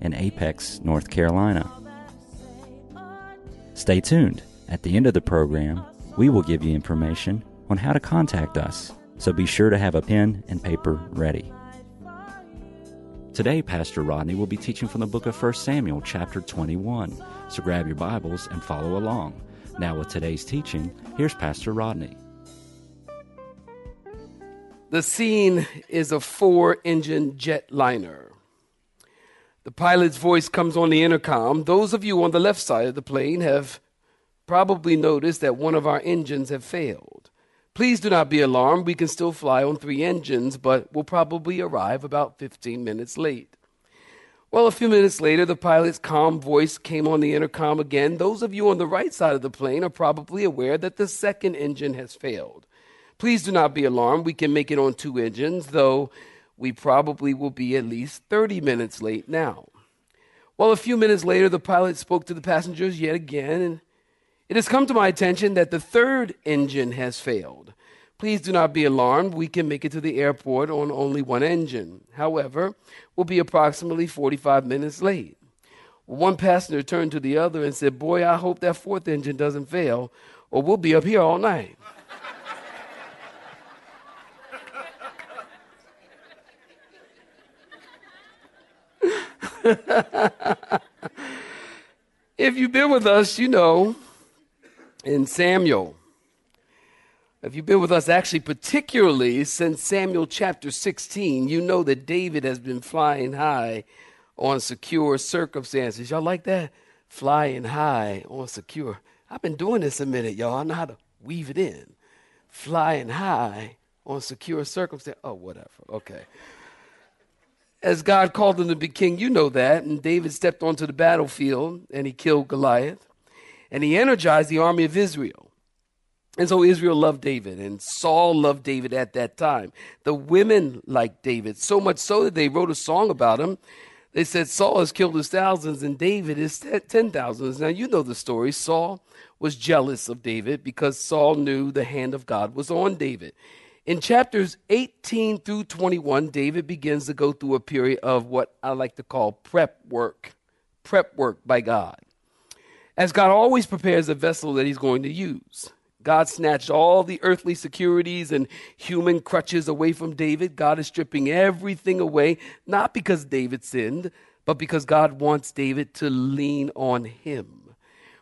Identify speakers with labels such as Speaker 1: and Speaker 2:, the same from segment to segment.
Speaker 1: in Apex, North Carolina. Stay tuned. At the end of the program, we will give you information on how to contact us, so be sure to have a pen and paper ready. Today, Pastor Rodney will be teaching from the book of 1 Samuel, chapter 21. So grab your Bibles and follow along. Now, with today's teaching, here's Pastor Rodney.
Speaker 2: The scene is a four engine jetliner. The pilot's voice comes on the intercom. Those of you on the left side of the plane have probably noticed that one of our engines have failed. Please do not be alarmed. We can still fly on three engines, but we'll probably arrive about 15 minutes late. Well, a few minutes later, the pilot's calm voice came on the intercom again. Those of you on the right side of the plane are probably aware that the second engine has failed. Please do not be alarmed. We can make it on two engines, though we probably will be at least 30 minutes late now. Well, a few minutes later, the pilot spoke to the passengers yet again, and it has come to my attention that the third engine has failed. Please do not be alarmed. We can make it to the airport on only one engine. However, we'll be approximately 45 minutes late. One passenger turned to the other and said, Boy, I hope that fourth engine doesn't fail, or we'll be up here all night. if you've been with us, you know, in Samuel, if you've been with us actually, particularly since Samuel chapter 16, you know that David has been flying high on secure circumstances. Y'all like that? Flying high on secure. I've been doing this a minute, y'all. I know how to weave it in. Flying high on secure circumstances. Oh, whatever. Okay as God called him to be king. You know that. And David stepped onto the battlefield and he killed Goliath. And he energized the army of Israel. And so Israel loved David, and Saul loved David at that time. The women liked David, so much so that they wrote a song about him. They said, Saul has killed his thousands, and David is ten thousands. Now, you know the story. Saul was jealous of David because Saul knew the hand of God was on David. In chapters 18 through 21, David begins to go through a period of what I like to call prep work, prep work by God. As God always prepares a vessel that he's going to use. God snatched all the earthly securities and human crutches away from David. God is stripping everything away, not because David sinned, but because God wants David to lean on him.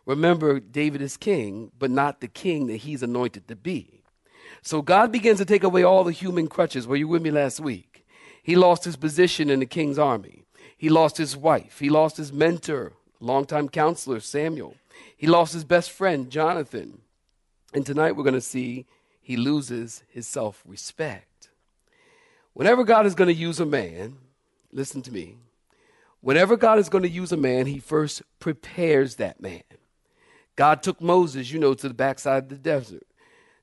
Speaker 2: Remember, David is king, but not the king that he's anointed to be. So God begins to take away all the human crutches. Were you with me last week? He lost his position in the king's army. He lost his wife. He lost his mentor, longtime counselor, Samuel. He lost his best friend, Jonathan. And tonight we're going to see he loses his self respect. Whenever God is going to use a man, listen to me. Whenever God is going to use a man, he first prepares that man. God took Moses, you know, to the backside of the desert.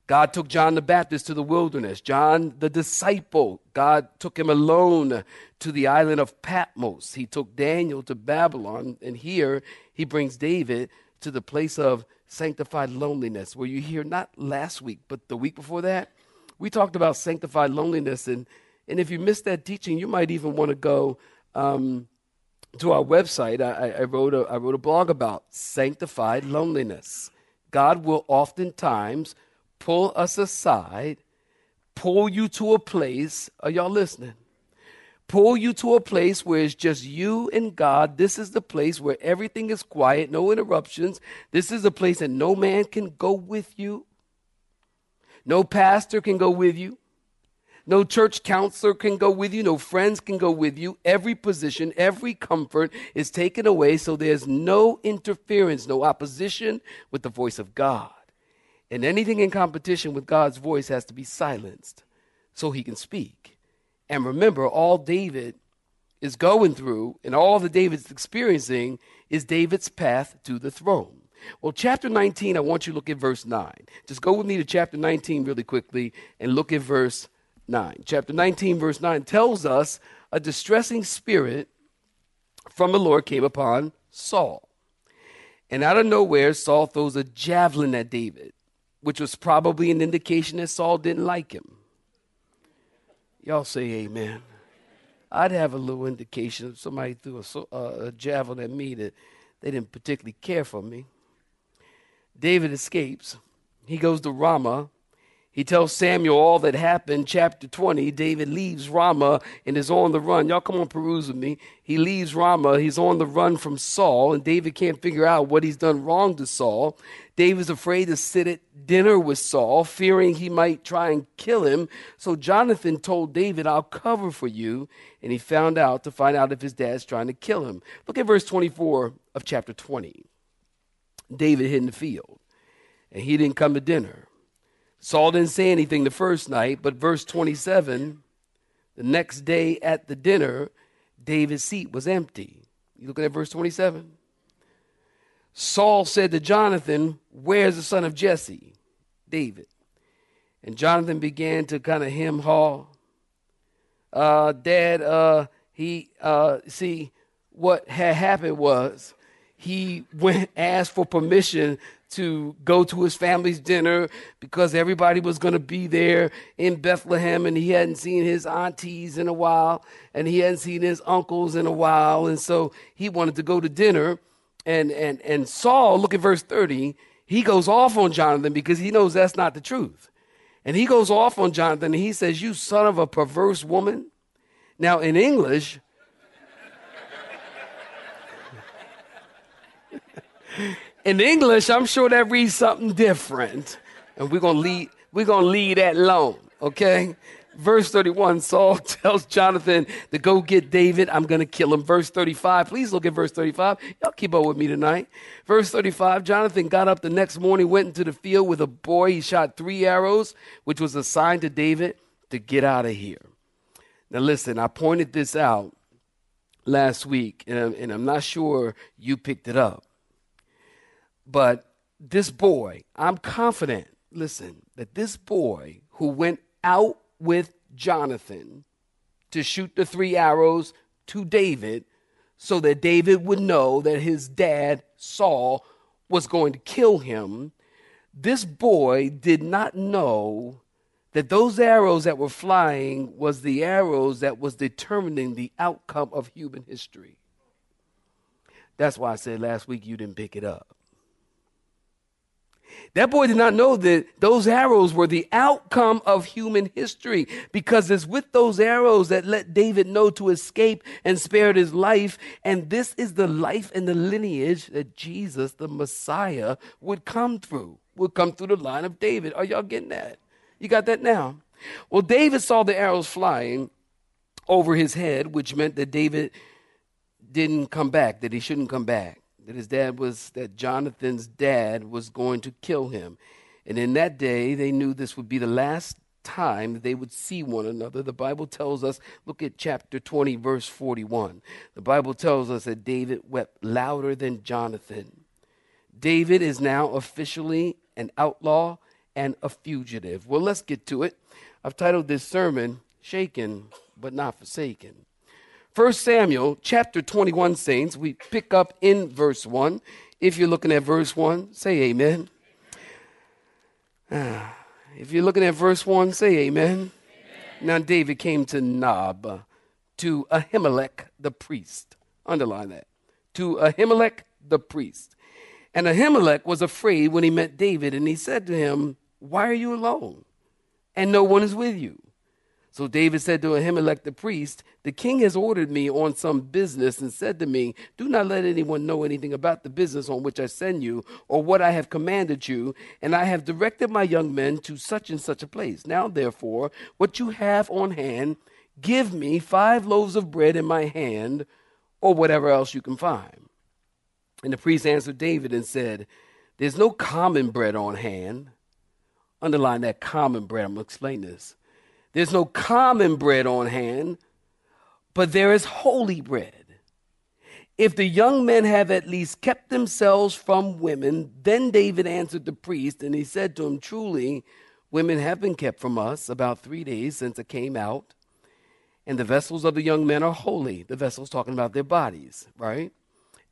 Speaker 2: God took John the Baptist to the wilderness. John the disciple, God took him alone to the island of Patmos. He took Daniel to Babylon. And here he brings David to the place of sanctified loneliness. Were you here not last week, but the week before that? We talked about sanctified loneliness. And, and if you missed that teaching, you might even want to go um, to our website. I, I, wrote a, I wrote a blog about sanctified loneliness. God will oftentimes pull us aside, pull you to a place. Are y'all listening? Pull you to a place where it's just you and God. This is the place where everything is quiet, no interruptions. This is a place that no man can go with you. No pastor can go with you. No church counselor can go with you. No friends can go with you. Every position, every comfort is taken away, so there's no interference, no opposition with the voice of God. And anything in competition with God's voice has to be silenced so he can speak. And remember, all David is going through and all that David's experiencing is David's path to the throne. Well, chapter 19, I want you to look at verse 9. Just go with me to chapter 19 really quickly and look at verse 9. Chapter 19, verse 9 tells us a distressing spirit from the Lord came upon Saul. And out of nowhere, Saul throws a javelin at David, which was probably an indication that Saul didn't like him. Y'all say amen. I'd have a little indication if somebody threw a, uh, a javelin at me that they didn't particularly care for me. David escapes. He goes to Ramah. He tells Samuel all that happened. Chapter 20, David leaves Ramah and is on the run. Y'all come on, peruse with me. He leaves Ramah. He's on the run from Saul, and David can't figure out what he's done wrong to Saul. David's afraid to sit at dinner with Saul, fearing he might try and kill him. So Jonathan told David, I'll cover for you. And he found out to find out if his dad's trying to kill him. Look at verse 24 of chapter 20. David hid in the field, and he didn't come to dinner. Saul didn't say anything the first night, but verse 27, the next day at the dinner, David's seat was empty. You looking at verse 27? Saul said to Jonathan, Where's the son of Jesse? David. And Jonathan began to kind of hem haw. Uh, Dad, uh, he, uh, see, what had happened was he went asked for permission to go to his family's dinner because everybody was going to be there in Bethlehem and he hadn't seen his aunties in a while and he hadn't seen his uncles in a while and so he wanted to go to dinner. And and and Saul look at verse 30 he goes off on Jonathan because he knows that's not the truth. And he goes off on Jonathan and he says you son of a perverse woman. Now in English In English, I'm sure that reads something different. And we're gonna leave we're gonna leave that alone, okay? Verse 31, Saul tells Jonathan to go get David. I'm going to kill him. Verse 35, please look at verse 35. Y'all keep up with me tonight. Verse 35, Jonathan got up the next morning, went into the field with a boy. He shot three arrows, which was a sign to David to get out of here. Now, listen, I pointed this out last week, and I'm, and I'm not sure you picked it up. But this boy, I'm confident, listen, that this boy who went out with Jonathan to shoot the three arrows to David so that David would know that his dad, Saul, was going to kill him, this boy did not know that those arrows that were flying was the arrows that was determining the outcome of human history. That's why I said last week you didn't pick it up. That boy did not know that those arrows were the outcome of human history because it's with those arrows that let David know to escape and spared his life. And this is the life and the lineage that Jesus, the Messiah, would come through, would come through the line of David. Are y'all getting that? You got that now? Well, David saw the arrows flying over his head, which meant that David didn't come back, that he shouldn't come back that his dad was, that Jonathan's dad was going to kill him. And in that day, they knew this would be the last time that they would see one another. The Bible tells us, look at chapter 20, verse 41. The Bible tells us that David wept louder than Jonathan. David is now officially an outlaw and a fugitive. Well, let's get to it. I've titled this sermon, Shaken but Not Forsaken. 1 Samuel chapter 21, saints, we pick up in verse 1. If you're looking at verse 1, say amen. Ah, if you're looking at verse 1, say amen. amen. Now, David came to Nob, to Ahimelech the priest. Underline that. To Ahimelech the priest. And Ahimelech was afraid when he met David, and he said to him, Why are you alone? And no one is with you. So David said to Ahimelech the priest, The king has ordered me on some business and said to me, Do not let anyone know anything about the business on which I send you or what I have commanded you. And I have directed my young men to such and such a place. Now, therefore, what you have on hand, give me five loaves of bread in my hand or whatever else you can find. And the priest answered David and said, There's no common bread on hand. Underline that common bread. I'm going to explain this. There's no common bread on hand, but there is holy bread. If the young men have at least kept themselves from women, then David answered the priest, and he said to him, Truly, women have been kept from us about three days since it came out. And the vessels of the young men are holy. The vessels talking about their bodies, right?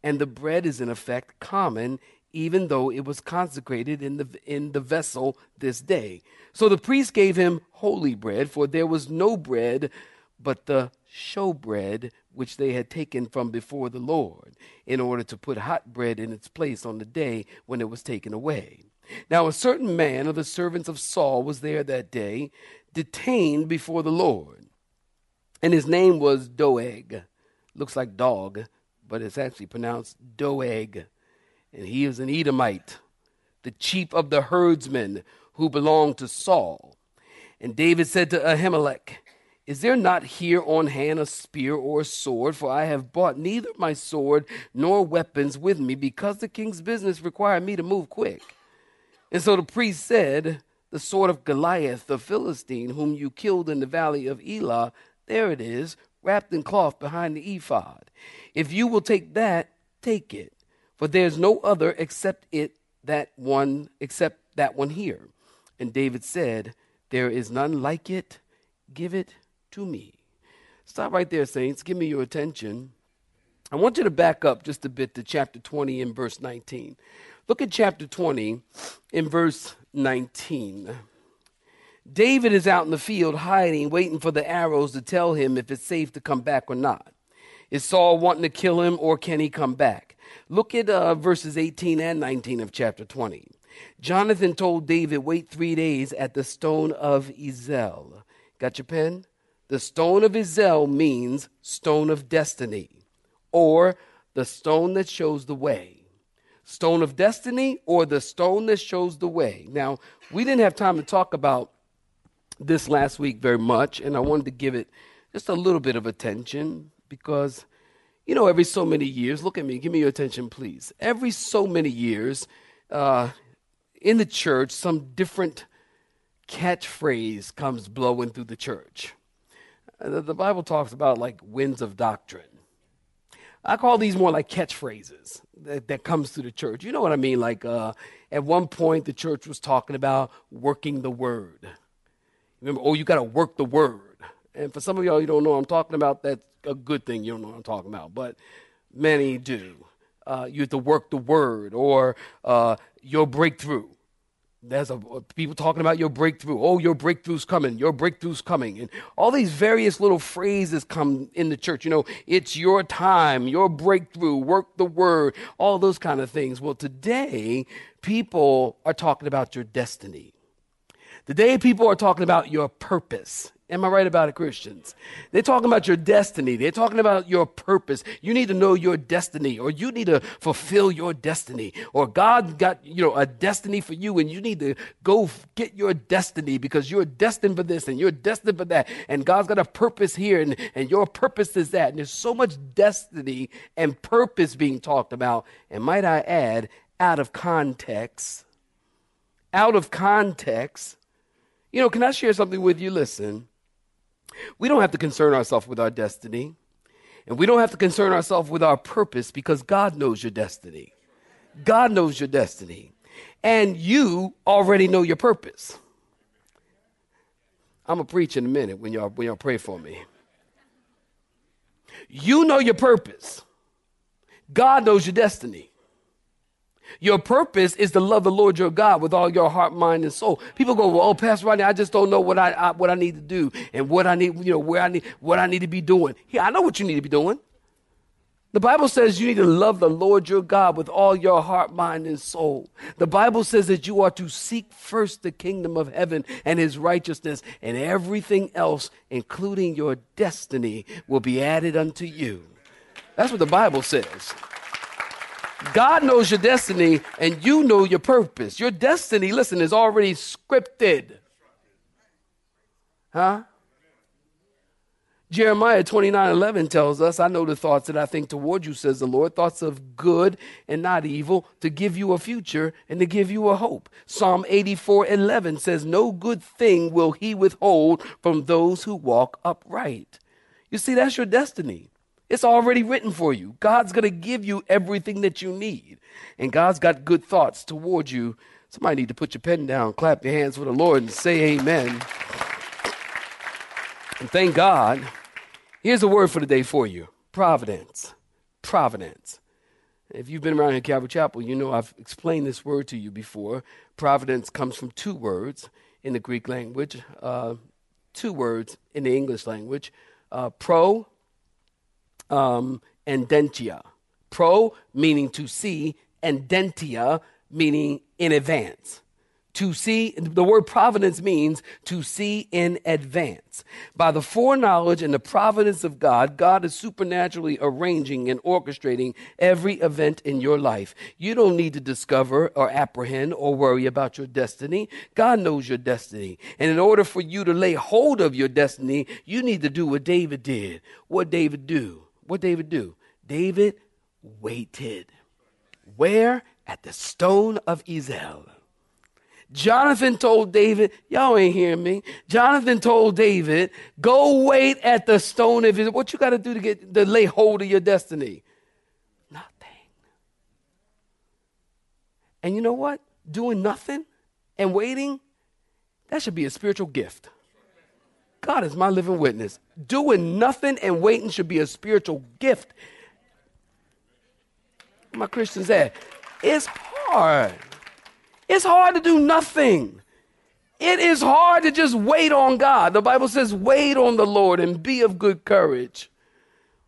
Speaker 2: And the bread is in effect common, even though it was consecrated in the, in the vessel this day. So the priest gave him holy bread, for there was no bread but the showbread which they had taken from before the Lord, in order to put hot bread in its place on the day when it was taken away. Now, a certain man of the servants of Saul was there that day, detained before the Lord. And his name was Doeg. Looks like dog, but it's actually pronounced Doeg. And he is an Edomite, the chief of the herdsmen who belonged to Saul. And David said to Ahimelech, is there not here on hand a spear or a sword? For I have brought neither my sword nor weapons with me, because the king's business required me to move quick. And so the priest said, The sword of Goliath the Philistine, whom you killed in the valley of Elah, there it is, wrapped in cloth behind the ephod. If you will take that, take it. For there's no other except it that one except that one here. And David said, There is none like it. Give it to me. Stop right there, saints. Give me your attention. I want you to back up just a bit to chapter 20 and verse 19. Look at chapter 20 in verse 19. David is out in the field hiding, waiting for the arrows to tell him if it's safe to come back or not. Is Saul wanting to kill him or can he come back? Look at uh, verses 18 and 19 of chapter 20. Jonathan told David, Wait three days at the stone of Ezel. Got your pen? The stone of Ezel means stone of destiny or the stone that shows the way. Stone of destiny or the stone that shows the way. Now, we didn't have time to talk about this last week very much, and I wanted to give it just a little bit of attention because, you know, every so many years, look at me, give me your attention, please. Every so many years, uh, in the church, some different catchphrase comes blowing through the church. Uh, the Bible talks about like winds of doctrine. I call these more like catchphrases that, that comes through the church. You know what I mean? Like uh, at one point, the church was talking about working the word. Remember, oh, you got to work the word. And for some of y'all, you don't know what I'm talking about. That's a good thing. You don't know what I'm talking about, but many do. Uh, you have to work the word or uh, your breakthrough. There's a, people talking about your breakthrough. Oh, your breakthrough's coming. Your breakthrough's coming. And all these various little phrases come in the church. You know, it's your time, your breakthrough, work the word, all those kind of things. Well, today, people are talking about your destiny. Today, people are talking about your purpose. Am I right about it, Christians? They're talking about your destiny. They're talking about your purpose. You need to know your destiny, or you need to fulfill your destiny, or God got you know a destiny for you, and you need to go get your destiny because you're destined for this and you're destined for that, and God's got a purpose here, and, and your purpose is that. And there's so much destiny and purpose being talked about, and might I add, out of context. Out of context. You know, can I share something with you? Listen. We don't have to concern ourselves with our destiny. And we don't have to concern ourselves with our purpose because God knows your destiny. God knows your destiny. And you already know your purpose. I'm going to preach in a minute when y'all, when y'all pray for me. You know your purpose. God knows your destiny. Your purpose is to love the Lord your God with all your heart, mind, and soul. People go, well, oh, Pastor Rodney, I just don't know what I, I, what I need to do and what I need, you know, where I need, what I need to be doing. Here, I know what you need to be doing. The Bible says you need to love the Lord your God with all your heart, mind, and soul. The Bible says that you are to seek first the kingdom of heaven and his righteousness, and everything else, including your destiny, will be added unto you. That's what the Bible says. God knows your destiny and you know your purpose. Your destiny, listen, is already scripted. Huh? Jeremiah 29 11 tells us, I know the thoughts that I think toward you, says the Lord, thoughts of good and not evil, to give you a future and to give you a hope. Psalm 84 11 says, No good thing will he withhold from those who walk upright. You see, that's your destiny. It's already written for you. God's going to give you everything that you need. And God's got good thoughts toward you. Somebody need to put your pen down, clap your hands for the Lord, and say amen. And thank God. Here's a word for the day for you providence. Providence. If you've been around here at Calvary Chapel, you know I've explained this word to you before. Providence comes from two words in the Greek language, uh, two words in the English language uh, pro um, and dentia. Pro meaning to see, and dentia meaning in advance. To see, the word providence means to see in advance. By the foreknowledge and the providence of God, God is supernaturally arranging and orchestrating every event in your life. You don't need to discover or apprehend or worry about your destiny. God knows your destiny. And in order for you to lay hold of your destiny, you need to do what David did. What David do? What David do? David waited. Where? At the stone of Ezel. Jonathan told David, y'all ain't hearing me. Jonathan told David, go wait at the stone of Ezel. What you got to do to get to lay hold of your destiny? Nothing. And you know what? Doing nothing and waiting, that should be a spiritual gift. God is my living witness. Doing nothing and waiting should be a spiritual gift. My Christians at? It's hard. It's hard to do nothing. It is hard to just wait on God. The Bible says, wait on the Lord and be of good courage.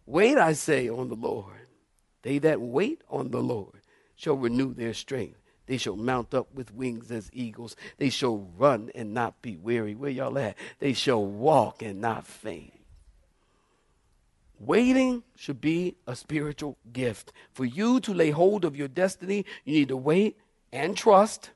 Speaker 2: Wait, I say, on the Lord. They that wait on the Lord shall renew their strength. They shall mount up with wings as eagles. They shall run and not be weary. Where y'all at? They shall walk and not faint. Waiting should be a spiritual gift. For you to lay hold of your destiny, you need to wait and trust.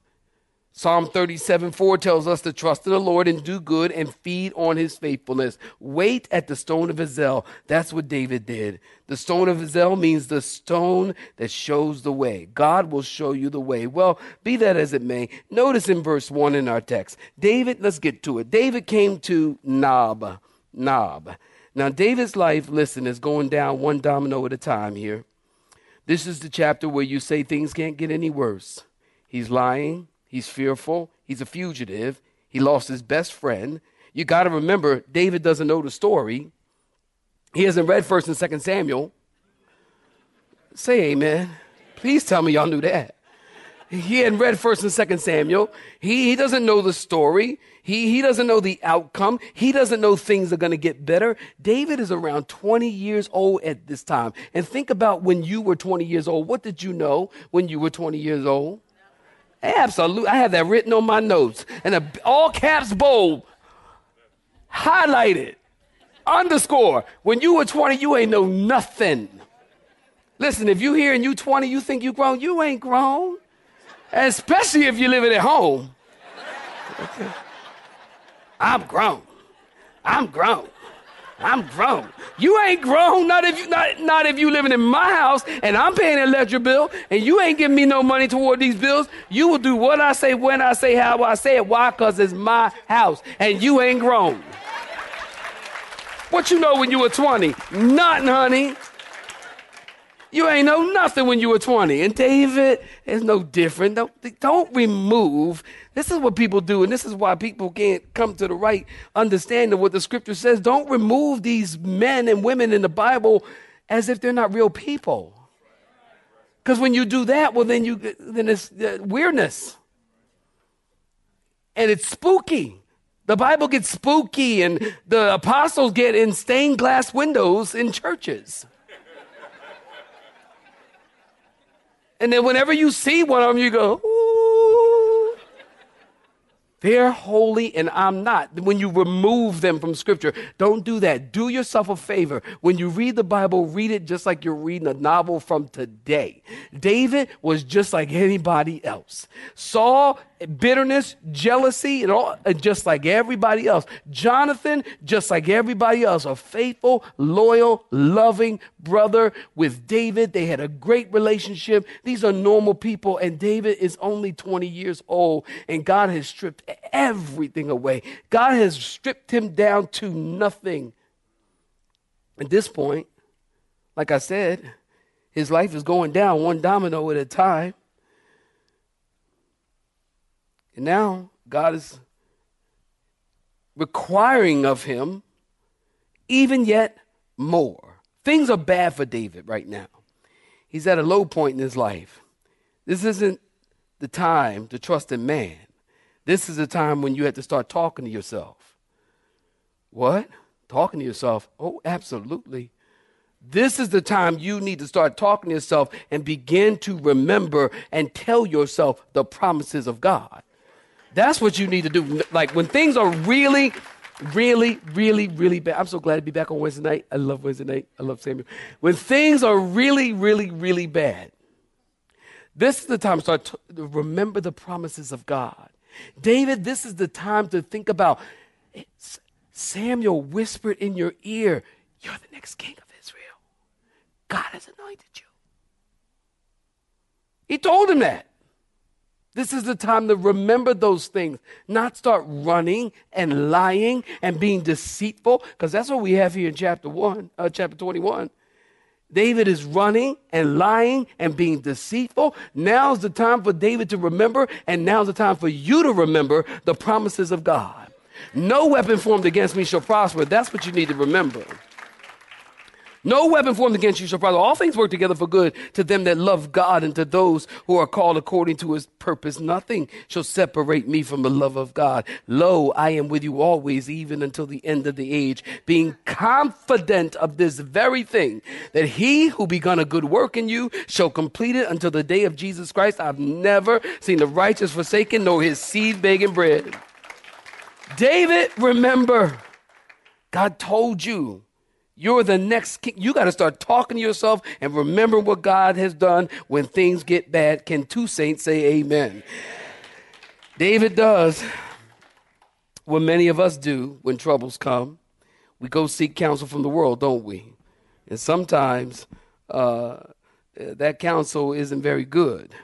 Speaker 2: Psalm 37 4 tells us to trust in the Lord and do good and feed on his faithfulness. Wait at the stone of Ezel. That's what David did. The stone of Ezel means the stone that shows the way. God will show you the way. Well, be that as it may, notice in verse 1 in our text, David, let's get to it. David came to Nob. Nob. Now, David's life, listen, is going down one domino at a time here. This is the chapter where you say things can't get any worse. He's lying. He's fearful. He's a fugitive. He lost his best friend. You got to remember, David doesn't know the story. He hasn't read 1st and 2nd Samuel. Say amen. Please tell me y'all knew that. He hadn't read 1st and 2nd Samuel. He, he doesn't know the story. He, he doesn't know the outcome. He doesn't know things are going to get better. David is around 20 years old at this time. And think about when you were 20 years old. What did you know when you were 20 years old? Absolutely. I have that written on my notes. And a, all caps bold, highlighted, underscore. When you were 20, you ain't know nothing. Listen, if you here and you 20, you think you grown, you ain't grown. Especially if you're living at home. I'm grown. I'm grown. I'm grown. You ain't grown, not if you not, not if you living in my house and I'm paying an electric bill and you ain't giving me no money toward these bills. You will do what I say, when I say, how I say it. Why? Because it's my house and you ain't grown. What you know when you were 20? Nothing, honey. You ain't know nothing when you were 20. And David is no different. Don't, don't remove. This is what people do, and this is why people can't come to the right understanding of what the scripture says. Don't remove these men and women in the Bible as if they're not real people. Because when you do that, well, then you then it's uh, weirdness, and it's spooky. The Bible gets spooky, and the apostles get in stained glass windows in churches. And then whenever you see one of them, you go, ooh. They're holy and I'm not. When you remove them from scripture, don't do that. Do yourself a favor. When you read the Bible, read it just like you're reading a novel from today. David was just like anybody else. Saul bitterness, jealousy, and all, just like everybody else. Jonathan, just like everybody else, a faithful, loyal, loving brother with David. They had a great relationship. These are normal people, and David is only 20 years old, and God has stripped everything away. God has stripped him down to nothing. At this point, like I said, his life is going down one domino at a time. And now God is requiring of him even yet more. Things are bad for David right now. He's at a low point in his life. This isn't the time to trust in man. This is the time when you have to start talking to yourself. What? Talking to yourself? Oh, absolutely. This is the time you need to start talking to yourself and begin to remember and tell yourself the promises of God. That's what you need to do. Like when things are really, really, really, really bad. I'm so glad to be back on Wednesday night. I love Wednesday night. I love Samuel. When things are really, really, really bad, this is the time to start to remember the promises of God. David, this is the time to think about Samuel whispered in your ear, You're the next king of Israel. God has anointed you. He told him that. This is the time to remember those things, not start running and lying and being deceitful, because that's what we have here in chapter 1, uh, chapter 21. David is running and lying and being deceitful. Now's the time for David to remember, and now's the time for you to remember the promises of God. No weapon formed against me shall prosper. That's what you need to remember. No weapon formed against you shall prosper. All things work together for good to them that love God and to those who are called according to his purpose. Nothing shall separate me from the love of God. Lo, I am with you always, even until the end of the age, being confident of this very thing, that he who begun a good work in you shall complete it until the day of Jesus Christ. I've never seen the righteous forsaken, nor his seed begging bread. David, remember, God told you you're the next king. You got to start talking to yourself and remember what God has done when things get bad. Can two saints say amen? David does what many of us do when troubles come. We go seek counsel from the world, don't we? And sometimes uh, that counsel isn't very good.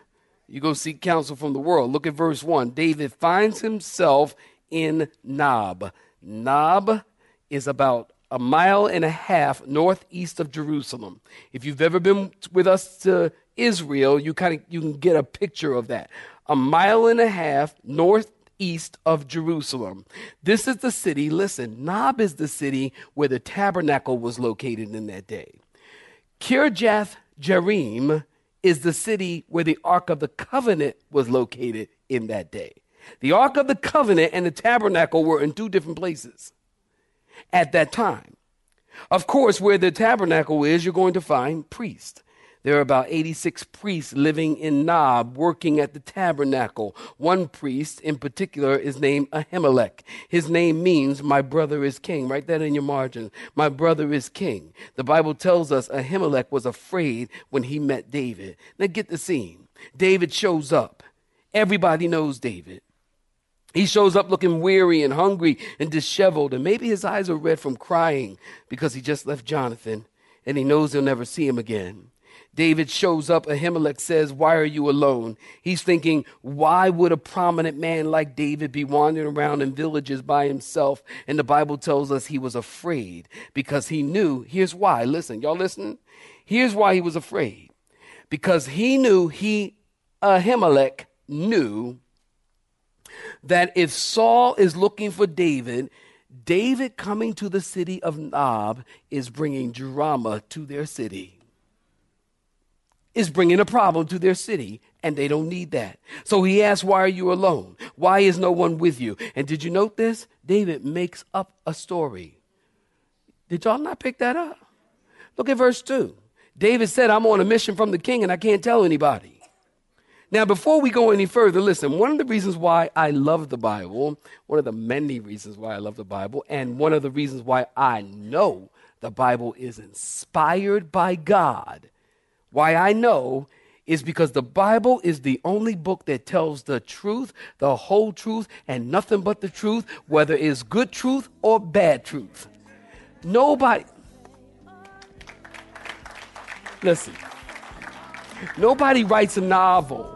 Speaker 2: You go seek counsel from the world. Look at verse 1. David finds himself in Nob. Nob is about a mile and a half northeast of Jerusalem. If you've ever been with us to Israel, you kind of you can get a picture of that. A mile and a half northeast of Jerusalem. This is the city, listen, Nob is the city where the tabernacle was located in that day. Kirjath Jearim is the city where the Ark of the Covenant was located in that day. The Ark of the Covenant and the tabernacle were in two different places at that time. Of course, where the tabernacle is, you're going to find priests. There are about 86 priests living in Nob working at the tabernacle. One priest in particular is named Ahimelech. His name means my brother is king. Write that in your margin. My brother is king. The Bible tells us Ahimelech was afraid when he met David. Now get the scene. David shows up. Everybody knows David. He shows up looking weary and hungry and disheveled, and maybe his eyes are red from crying because he just left Jonathan and he knows he'll never see him again. David shows up. Ahimelech says, Why are you alone? He's thinking, Why would a prominent man like David be wandering around in villages by himself? And the Bible tells us he was afraid because he knew. Here's why. Listen, y'all listen. Here's why he was afraid. Because he knew he, Ahimelech, knew that if Saul is looking for David, David coming to the city of Nob is bringing drama to their city. Is bringing a problem to their city, and they don't need that. So he asks, Why are you alone? Why is no one with you? And did you note this? David makes up a story. Did y'all not pick that up? Look at verse 2. David said, I'm on a mission from the king and I can't tell anybody. Now, before we go any further, listen, one of the reasons why I love the Bible, one of the many reasons why I love the Bible, and one of the reasons why I know the Bible is inspired by God, why I know is because the Bible is the only book that tells the truth, the whole truth, and nothing but the truth, whether it's good truth or bad truth. Nobody. Listen, nobody writes a novel